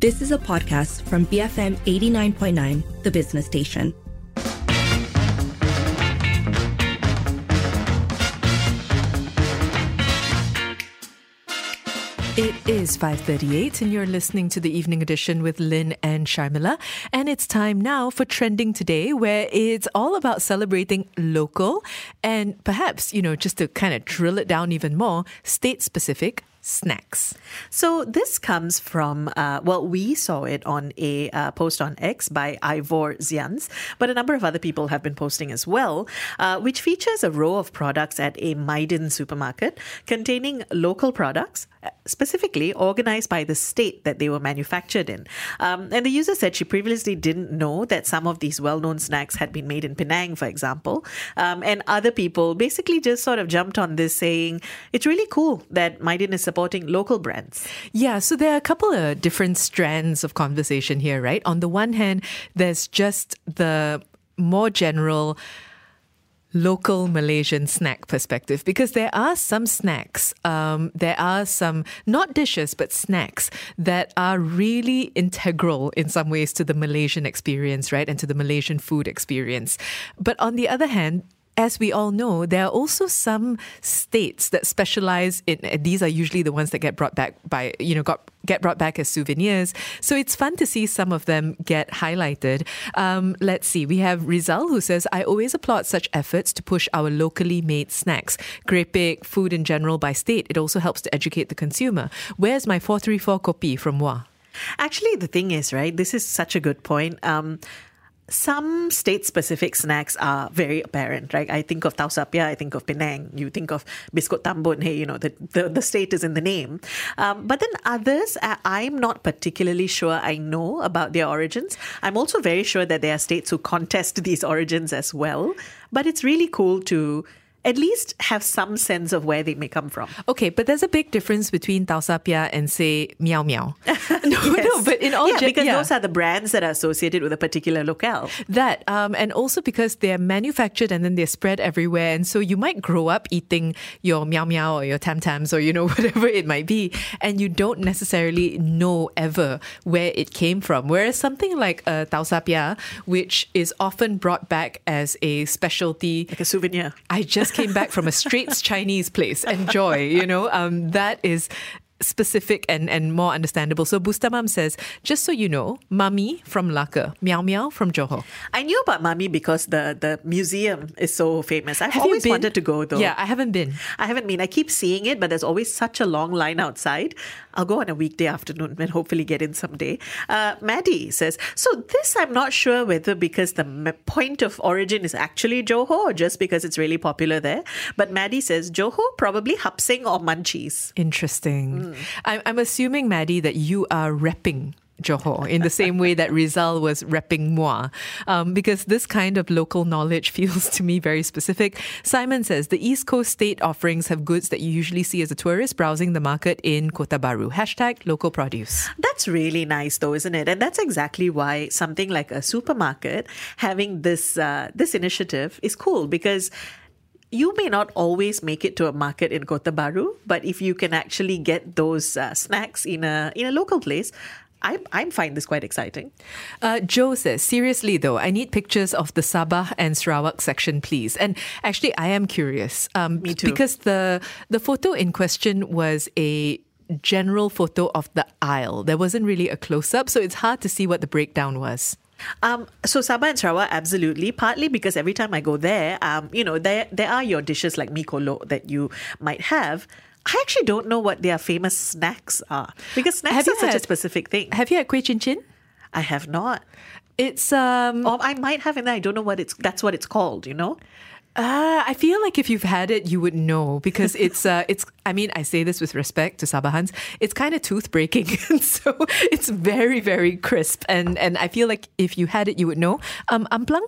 This is a podcast from BFM 89.9, the business station. It is 5:38 and you're listening to the evening edition with Lynn and Sharmila and it's time now for trending today where it's all about celebrating local and perhaps, you know, just to kind of drill it down even more, state specific snacks. So this comes from, uh, well, we saw it on a uh, post on X by Ivor Zians, but a number of other people have been posting as well, uh, which features a row of products at a Mydin supermarket containing local products, uh, specifically organized by the state that they were manufactured in. Um, and the user said she previously didn't know that some of these well-known snacks had been made in Penang, for example. Um, and other people basically just sort of jumped on this saying, it's really cool that Mydin is supporting local brands. Yeah, so there are a couple of different strands of conversation here, right? On the one hand, there's just the more general local Malaysian snack perspective because there are some snacks, um, there are some not dishes but snacks that are really integral in some ways to the Malaysian experience, right, and to the Malaysian food experience. But on the other hand, as we all know, there are also some states that specialize in. These are usually the ones that get brought back by you know got get brought back as souvenirs. So it's fun to see some of them get highlighted. Um, let's see. We have Rizal who says, "I always applaud such efforts to push our locally made snacks, kerepek, food in general by state. It also helps to educate the consumer. Where's my four three four copy from Muar?" Actually, the thing is, right, this is such a good point. Um, some state specific snacks are very apparent, right? I think of Tau Sar Piah, I think of Penang, you think of Biskut Tambun, hey, you know, the, the, the state is in the name. Um, but then others, I'm not particularly sure I know about their origins. I'm also very sure that there are states who contest these origins as well. But it's really cool to at least have some sense of where they may come from. Okay, but there's a big difference between Tau Sar Piah and say Meow Meow. no, yes. no, but in all yeah, gen- because yeah. those are the brands that are associated with a particular locale. That, um, and also because they're manufactured and then they're spread everywhere. And so you might grow up eating your meow meow or your tam tams or, you know, whatever it might be. And you don't necessarily know ever where it came from. Whereas something like a uh, Tau Sar Piah, which is often brought back as a specialty. Like a souvenir. I just came back from a Straits Chinese place. Enjoy, you know, um, that is specific and, and more understandable. So Bustamam says, just so you know, Mamee from Melaka, Meow Meow from Johor. I knew about Mamee because the, the museum is so famous. I've Have always you been? wanted to go though. Yeah, I haven't been. I haven't been. I keep seeing it, but there's always such a long line outside. I'll go on a weekday afternoon and hopefully get in someday. Uh, Maddie says, so this I'm not sure whether because the point of origin is actually Johor or just because it's really popular there. But Maddie says, Johor, probably Hup Seng or Munchy's. Interesting. Mm. I'm, I'm assuming, Maddie, that you are repping Johor in the same way that Rizal was repping Muar, um, because this kind of local knowledge feels to me very specific. Simon says the East Coast state offerings have goods that you usually see as a tourist browsing the market in Kota Bharu. Hashtag local produce. That's really nice, though, isn't it? And that's exactly why something like a supermarket having this uh, this initiative is cool because you may not always make it to a market in Kota Bharu, but if you can actually get those uh, snacks in a in a local place, I, I find this quite exciting. Uh, Joe says, seriously though, I need pictures of the Sabah and Sarawak section, please. And actually, I am curious. Um, Me too. Because the the photo in question was a general photo of the aisle. There wasn't really a close up, so it's hard to see what the breakdown was. Um, so Sabah and Sarawak, absolutely. Partly because every time I go there, um, you know, there there are your dishes like mee kolo that you might have. I actually don't know what their famous snacks are because snacks have are such had, a specific thing. Have you had kueh chin chin? I have not. It's um. Or I might have, and I don't know what it's. That's what it's called. You know. Uh, I feel like if you've had it, you would know because it's uh, it's. I mean, I say this with respect to Sabahans. It's kind of tooth breaking, so it's very very crisp, and and I feel like if you had it, you would know. Um, amplang.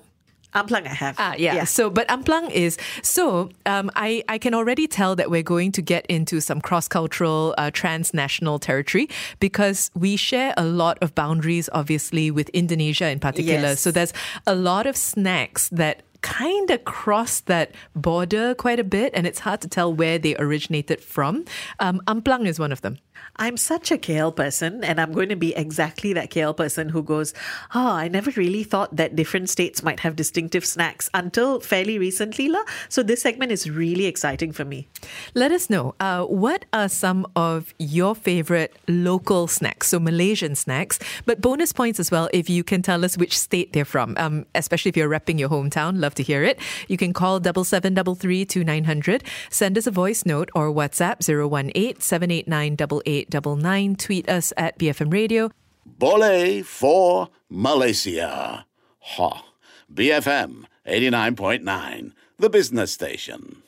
Amplang I have. Ah, yeah. yeah. So, but amplang is so. Um, I I can already tell that we're going to get into some cross cultural, uh, transnational territory because we share a lot of boundaries, obviously, with Indonesia in particular. Yes. So there's a lot of snacks that kind of cross that border quite a bit, and it's hard to tell where they originated from. Um, amplang is one of them. I'm such a KL person, and I'm going to be exactly that KL person who goes, Oh, I never really thought that different states might have distinctive snacks until fairly recently. La. So this segment is really exciting for me. Let us know uh, what are some of your favorite local snacks, so Malaysian snacks, but bonus points as well if you can tell us which state they're from, um, especially if you're repping your hometown. Love to hear it. You can call 7733 send us a voice note or WhatsApp 018 789 8899. Tweet us at BFM Radio. Boleh for Malaysia. Ha. BFM 89.9, the business station.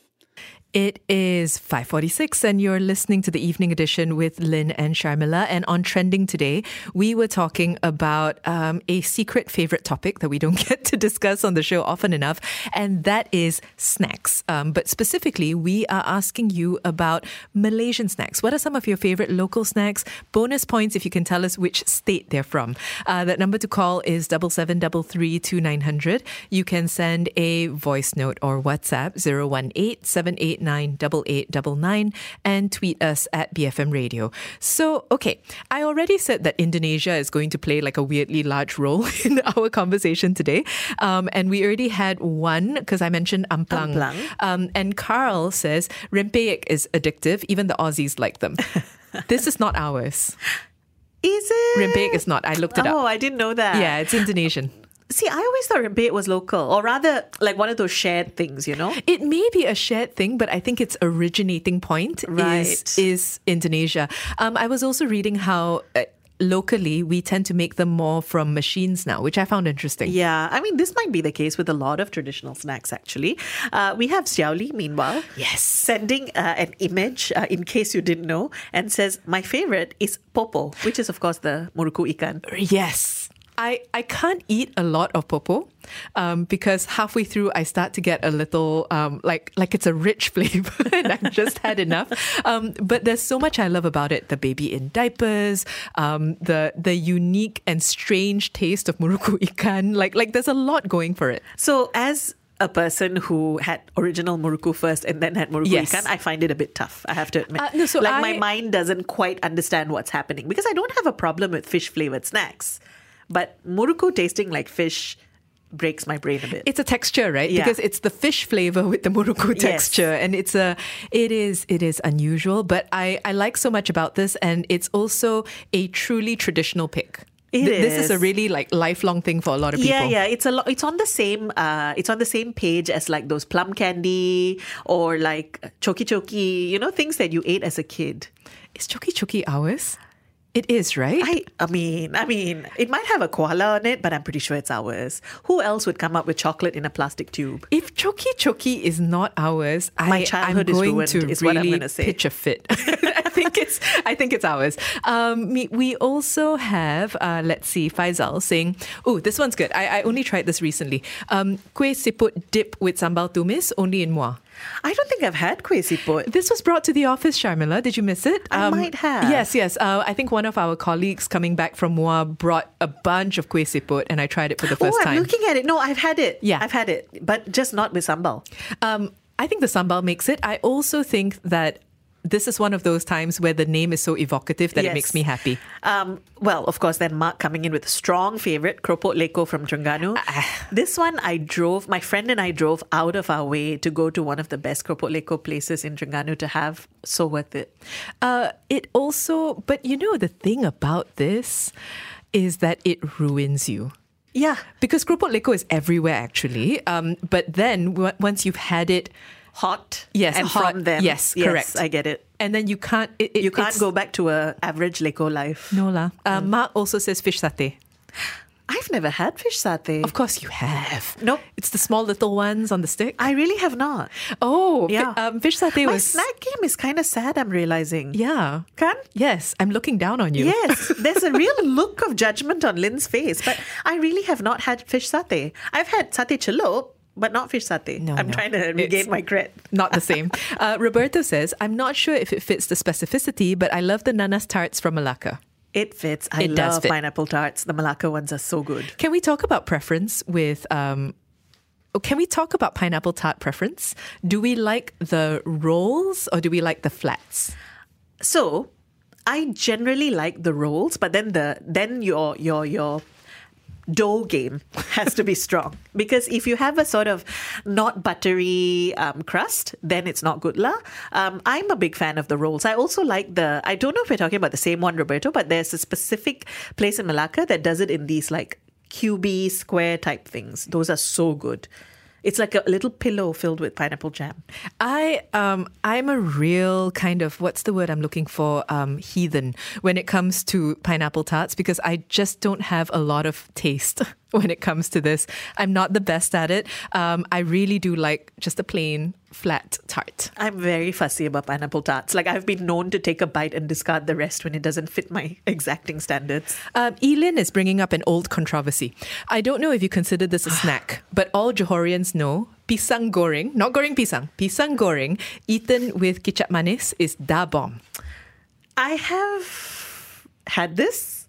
It is 5:46 and you're listening to the evening edition with Lynn and Sharmila. And on trending today we were talking about um, a secret favorite topic that we don't get to discuss on the show often enough and that is snacks. Um, but specifically we are asking you about Malaysian snacks. What are some of your favorite local snacks? Bonus points if you can tell us which state they're from. Uh, that number to call is 7733 you can send a voice note or WhatsApp 018 8899 and tweet us at BFM Radio. So, okay, I already said that Indonesia is going to play like a weirdly large role in our conversation today. Um, and we already had one because I mentioned amplang. Amplang. Um, and Carl says rempeyek is addictive. Even the Aussies like them. this is not ours. Is it? Rempeyek is not. I looked it Oh, up. Oh, I didn't know that. Yeah, it's Indonesian. See, I always thought rempeyek was local, or rather, like one of those shared things, you know? It may be a shared thing, but I think its originating point Right. is is Indonesia. Um, I was also reading how. Uh, Locally, we tend to make them more from machines now, which I found interesting. Yeah, I mean, this might be the case with a lot of traditional snacks, actually. Uh, we have Xiaoli, meanwhile. Yes. Sending uh, an image, uh, in case you didn't know, and says, My favorite is popo, which is, of course, the muruku ikan. Yes. I, I can't eat a lot of popo um, because halfway through I start to get a little um, like like it's a rich flavor and I've just had enough. Um, but there's so much I love about it: the baby in diapers, um, the the unique and strange taste of muruku ikan. Like like there's a lot going for it. So, as a person who had original muruku first and then had muruku Yes. ikan, I find it a bit tough. I have to admit. Uh, no, so like my mind doesn't quite understand what's happening because I don't have a problem with fish flavored snacks, but muruku tasting like fish breaks my brain a bit. It's a texture, right? Yeah. Because it's the fish flavor with the muruku Yes. texture, and it's a, it is, it is unusual. But I, I like so much about this, and it's also a truly traditional pick. It Th- This is a really like lifelong thing for a lot of people. Yeah, yeah, it's a lot. It's on the same. Uh, it's on the same page as like those plum candy or like choki choki. You know, things that you ate as a kid. Is Choki Choki ours? It is, right? I, I mean, I mean, it might have a koala on it, but I'm pretty sure it's ours. Who else would come up with chocolate in a plastic tube? if Choki Choki is not ours, My I, childhood I'm is going ruined, to is what I'm gonna say. pitch a fit. I think it's I think it's ours. Um, we also have uh, let's see, Faisal saying, "Oh, this one's good. I, I only tried this recently. Um, kueh siput dip with sambal tumis, only in Muar. I don't think I've had kueh siput. This was brought to the office, Sharmila. Did you miss it? I might have. Yes, yes. Uh, I think one of our colleagues coming back from Muar brought a bunch of kueh siput, and I tried it for the first oh, I'm time. looking at it. No, I've had it. Yeah. I've had it, but just not with sambal. Um, I think the sambal makes it. I also think that this is one of those times where the name is so evocative that it makes me happy. Um, well, of course, then Mark coming in with a strong favorite, Keropok Lekor from Terengganu. Ah. this one I drove, my friend and I drove out of our way to go to one of the best Keropok Lekor places in Terengganu to have. So worth it. Uh, it also, but you know, the thing about this is that it ruins you. Yeah. Because Keropok Lekor is everywhere actually. Um, but then w- once you've had it, Hot. Yes, And hot. from them. Yes, correct. I get it. and then you can't, it, it- You can't go back to a average Lekor life. No lah. Uh, Mark also says fish satay. I've never had fish satay. Of course you have. Nope. It's the small little ones on the stick. I really have not. oh, fi- Yeah. um, fish satay My was. snack game is kind of sad, I'm realizing. Yeah. Can? Yes, I'm looking down on you. Yes, there's a real look of judgment on Lynn's face, but I really have not had fish satay. I've had satay celup, but not fish satay. No, I'm no. trying to regain It's- my cred. Not the same. Uh, Roberto says, I'm not sure if it fits the specificity, but I love the nanas tarts from Malacca. It fits. I It love fit. pineapple tarts. The Malacca ones are so good. Can we talk about preference with. Um, can we talk about pineapple tart preference? Do we like the rolls or do we like the flats? So, I generally like the rolls, but then the then your your your dough game has to be strong because if you have a sort of not buttery um, crust, then it's not good lah. Um, I'm a big fan of the rolls. I also like the. I don't know if we're talking about the same one, Roberto, but there's a specific place in Malacca that does it in these like cubey square type things. Those are so good. It's like a little pillow filled with pineapple jam. I um I'm a real kind of what's the word I'm looking for um heathen when it comes to pineapple tarts because I just don't have a lot of taste when it comes to this. I'm not the best at it. Um, I really do like just a plain flat tart. I'm very fussy about pineapple tarts. Like I've been known to take a bite and discard the rest when it doesn't fit my exacting standards. Um, Elin is bringing up an old controversy. I don't know if you consider this a snack, but all Johorians know pisang goreng, not goreng pisang, pisang goreng eaten with kicap manis is da bomb. I have had this.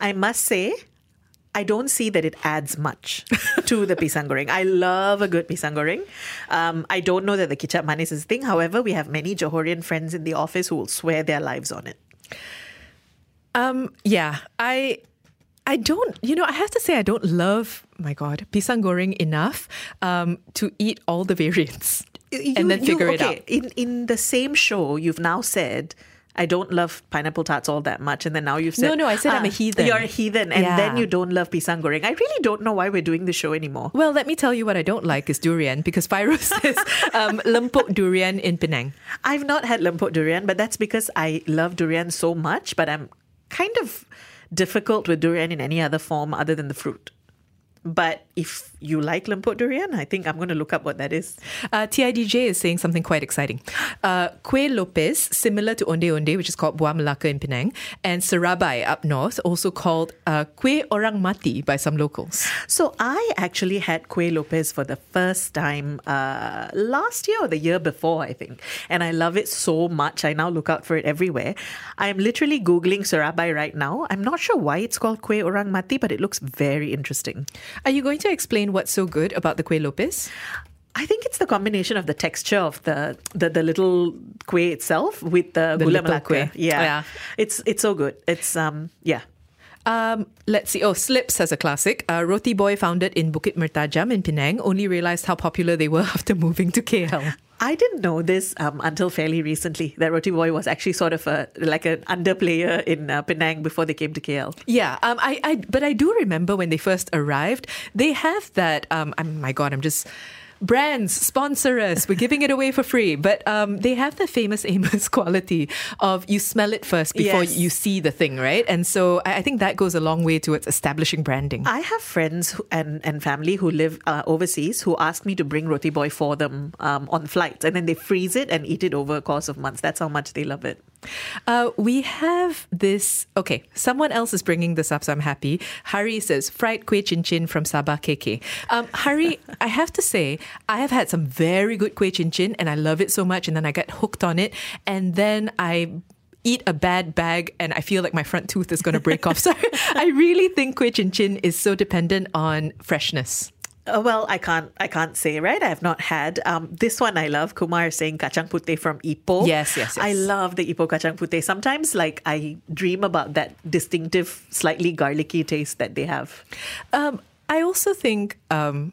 I must say, I don't see that it adds much to the pisang goreng. I love a good pisang goreng. Um, I don't know that the kicap manis is a thing. However, we have many Johorian friends in the office who will swear their lives on it. Um, yeah, I I don't, you know, I have to say I don't love, my God, pisang goreng enough um, to eat all the variants and then figure it okay, out. In in the same show, you've now said. I don't love pineapple tarts all that much, and then now you've said No, no, I said I'm a heathen. You're a heathen, and then you don't love pisang goreng. I really don't know why we're doing the show anymore. Well, let me tell you what I don't like is durian because Pyro says um, lempuk durian in Penang. I've not had lempuk durian, but that's because I love durian so much. But I'm kind of difficult with durian in any other form other than the fruit. But if you like lempuk durian, I think I'm going to look up what that is. Uh, TIDJ is saying something quite exciting. Uh, Kueh Lopes, similar to Onde Onde, which is called Buah Melaka in Penang, and Serabai up north, also called uh, Kueh Orang Mati by some locals. So I actually had Kueh Lopes for the first time uh, last year or the year before, I think. And I love it so much. I now look out for it everywhere. I'm literally Googling Serabai right now. I'm not sure why it's called Kueh Orang Mati, but it looks very interesting. Are you going to explain what's so good about the Kueh Lopes? I think it's the combination of the texture of the the, the little kueh itself with the, The gula melaka. kueh. Yeah. Yeah. it's it's so good. It's um yeah. Um, let's see. Oh, Slips has a classic. Uh, Roti Boy founded in Bukit Mertajam in Penang. Only realized how popular they were after moving to KL. I didn't know this um, until fairly recently that Roti Boy was actually sort of a like an underplayer in uh, Penang before they came to KL. Yeah, um, I, I, but I do remember when they first arrived, they have that. Um, I'm, my God, I'm just brands sponsor us. We're giving it away for free, but um, they have the famous Amos quality of you smell it first before Yes. you see the thing, right? And so I, I think that goes a long way towards establishing branding. I have friends who, and, and family who live uh, overseas who ask me to bring roti boy for them um, on flights, and then they freeze it and eat it over a course of months. That's how much they love it. Uh, we have this. Okay, someone else is bringing this up, so I'm happy. Hari says fried kueh chin chin from Sabah KK. Um, Hari, I have to say, I have had some very good kueh chin chin, and I love it so much, and then I get hooked on it, and then I eat a bad bag and I feel like my front tooth is going to break off. So I really think kueh chin chin is so dependent on freshness. Uh, well, I can't. I can't say right. I have not had um, this one. I love Kumar saying kacang putih from Ipoh. Yes, yes, yes. I love the Ipoh kacang putih. Sometimes, like I dream about that distinctive, slightly garlicky taste that they have. Um, I also think um,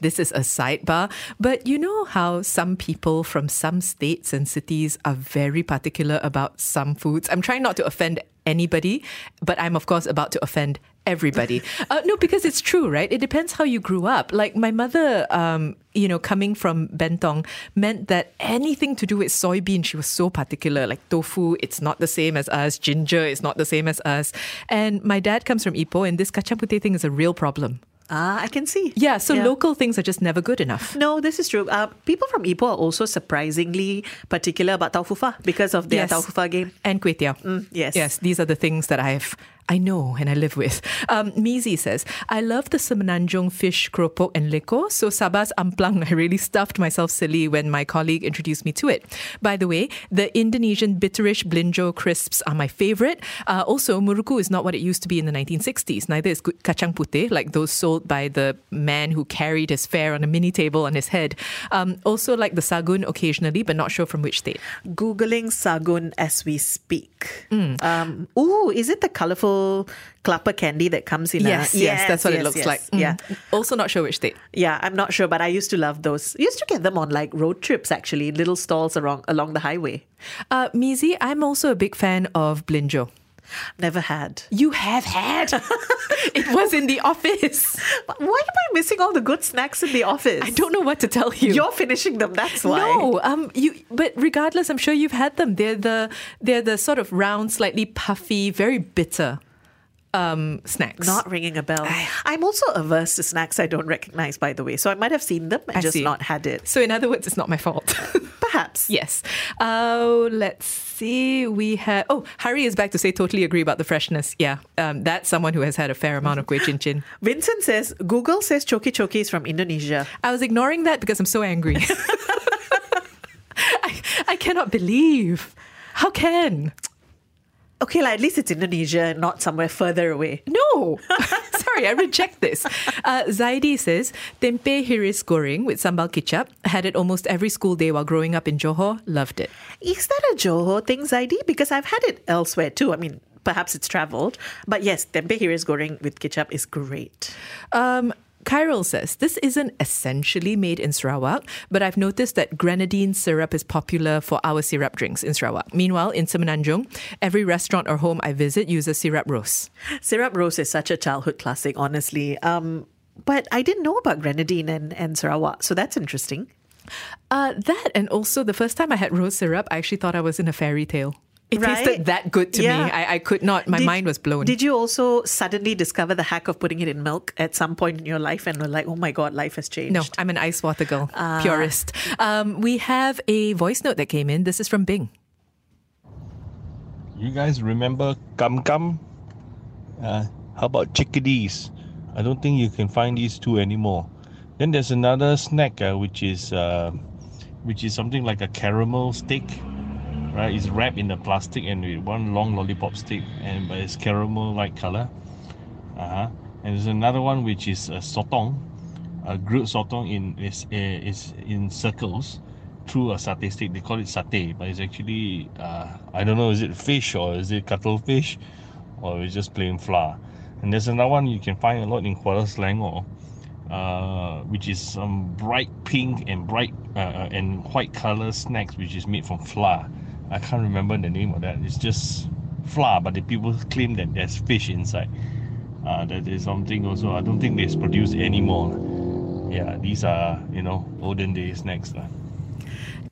this is a sidebar, but you know how some people from some states and cities are very particular about some foods. I'm trying not to offend anybody, but I'm of course about to offend everybody. uh, no, because it's true, right? It depends how you grew up. Like my mother, um, you know, coming from Bentong meant that anything to do with soybean, she was so particular. Like tofu, it's not the same as us. Ginger it's not the same as us. And my dad comes from Ipoh, and this kacang putih thing is a real problem. Ah, I can see. Yeah, so local things are just never good enough. No, this is true. Uh, people from Ipoh are also surprisingly particular about taufufa because of their Yes. taufufa game. And kway teow. yes. Yes, these are the things that I've I know and I live with. Um, Mizi says, I love the Semenanjung fish keropok and leko. So Sabah's amplang, I really stuffed myself silly when my colleague introduced me to it. By the way, the Indonesian bitterish blinjo crisps are my favorite. Uh, also, muruku is not what it used to be in the 1960s. Neither is kacang putih, like those sold by the man who carried his fare on a mini table on his head. Um, also, like the sagun occasionally, but not sure from which state. Googling sagun as we speak. Um, ooh, is it the colorful clapper candy that comes in? Yes, a, yes, that's what it looks yes. like. Mm. Yeah. Also, not sure which state. Yeah, I'm not sure, but I used to love those. I used to get them on like road trips, actually, little stalls along along the highway. Uh, Mizi, I'm also a big fan of blinjo. Never had. You have had. it was in the office. But Why am I missing all the good snacks in the office? I don't know what to tell you. You're finishing them. That's why. No, um, you. But regardless, I'm sure you've had them. They're the they're the sort of round, slightly puffy, very bitter um, snacks. Not ringing a bell. I'm also averse to snacks I don't recognize, by the way. So I might have seen them and I just see. not had it. So in other words, it's not my fault. Perhaps. yes. Oh, let's see. We have. Oh, Harry is back to say totally agree about the freshness. Yeah, um, that's someone who has had a fair amount of kueh chin chin. Vincent says Google says choki choki is from Indonesia. I was ignoring that because I'm so angry. I, I cannot believe. How can? Okay, like at least it's Indonesia not somewhere further away. No. Sorry, I reject this. Uh, Zaidi says, tempeh hiris goreng with sambal kicap. Had it almost every school day while growing up in Johor. Loved it. Is that a Johor thing, Zaidi? Because I've had it elsewhere too. I mean, perhaps it's traveled. But yes, tempeh hiris goreng with ketchup is great. Um, Kyril says, This isn't essentially made in Sarawak, but I've noticed that grenadine syrup is popular for our syrup drinks in Sarawak. Meanwhile, in Semenanjung, every restaurant or home I visit uses syrup rose. Syrup rose is such a childhood classic, honestly. Um, but I didn't know about grenadine and, and Sarawak, so that's interesting. Uh, that and also the first time I had rose syrup, I actually thought I was in a fairy tale. It Right? tasted that good to Yeah. me. I, I could not. My Did- mind was blown. Did you also suddenly discover the hack of putting it in milk at some point in your life and were like, oh my God, life has changed? No, I'm an ice water girl, purist. Um, we have a voice note that came in. This is from Bing. You guys remember Gum Gum? Uh, how about chickadees? I don't think you can find these two anymore. Then there's another snack uh, which is uh, which is something like a caramel stick, right? It's wrapped in the plastic and with one long lollipop stick, and but it's caramel like color. Uh-huh. And there's another one which is a sotong, a grilled sotong in is uh, is in circles through a satay stick. They call it satay, but it's actually uh, I don't know is it fish or is it cuttlefish or it's just plain flour. And there's another one you can find a lot in Kuala Selangor, uh, which is some bright pink and bright uh, uh, and white color snacks, which is made from flour. I can't remember the name of that. It's just flour, but the people claim that there's fish inside. Uh, that is something also I don't think it's produced anymore. Yeah, these are you know olden days snacks.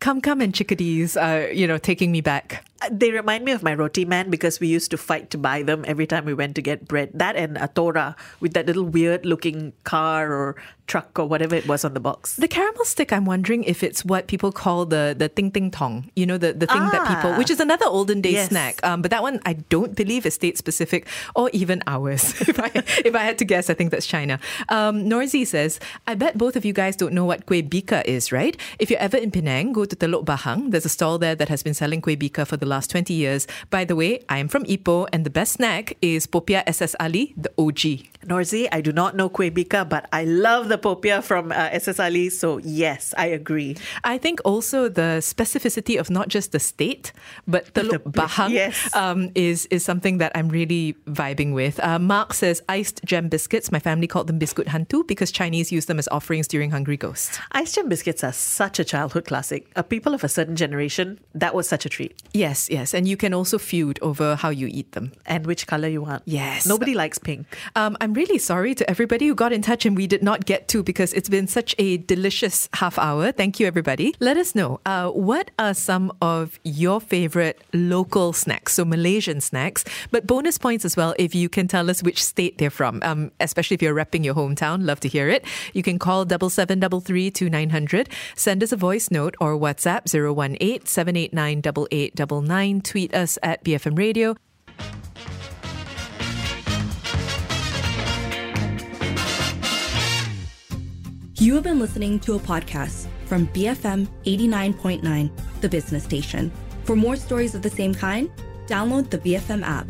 Come, come, and chickadees, uh, you know, taking me back. They remind me of my roti man because we used to fight to buy them every time we went to get bread. That and a tora with that little weird looking car or truck or whatever it was on the box. The caramel stick, I'm wondering if it's what people call the the ting ting tong. You know, the, the thing that people, Ah. which is another olden day Yes. snack. Um, but that one I don't believe is state specific or even ours. if I if I had to guess, I think that's China. Um, Norzi says, I bet both of you guys don't know what kueh bika is, right? If you're ever in Penang, go to Teluk Bahang. There's a stall there that has been selling kueh bika for the last 20 years. By the way, I am from Ipoh, and the best snack is Popia SS Ali, the OG. Norzi, I do not know kueh bika, but I love the popia from uh, SS Ali. So yes, I agree. I think also the specificity of not just the state, but the The- Bahang yes. um, is is something that I'm really vibing with. Uh, Mark says iced gem biscuits. My family called them biscuit hantu because Chinese use them as offerings during Hungry Ghost. Iced gem biscuits are such a childhood classic. Uh, people of a certain generation, that was such a treat. Yes, yes, and you can also feud over how you eat them. And which color you want. Yes. Nobody likes pink. Um, I'm really sorry to everybody who got in touch and we did not get to because it's been such a delicious half hour. Thank you, everybody. Let us know uh, what are some of your favorite local snacks, so Malaysian snacks, but bonus points as well if you can tell us which state they're from, um, especially if you're repping your hometown. Love to hear it. You can call double seven double three two nine hundred, send us a voice note or WhatsApp 018 789 8899, online, tweet us at BFM Radio. You have been listening to a podcast from BFM 89.9, the business station. For more stories of the same kind, download the BFM app.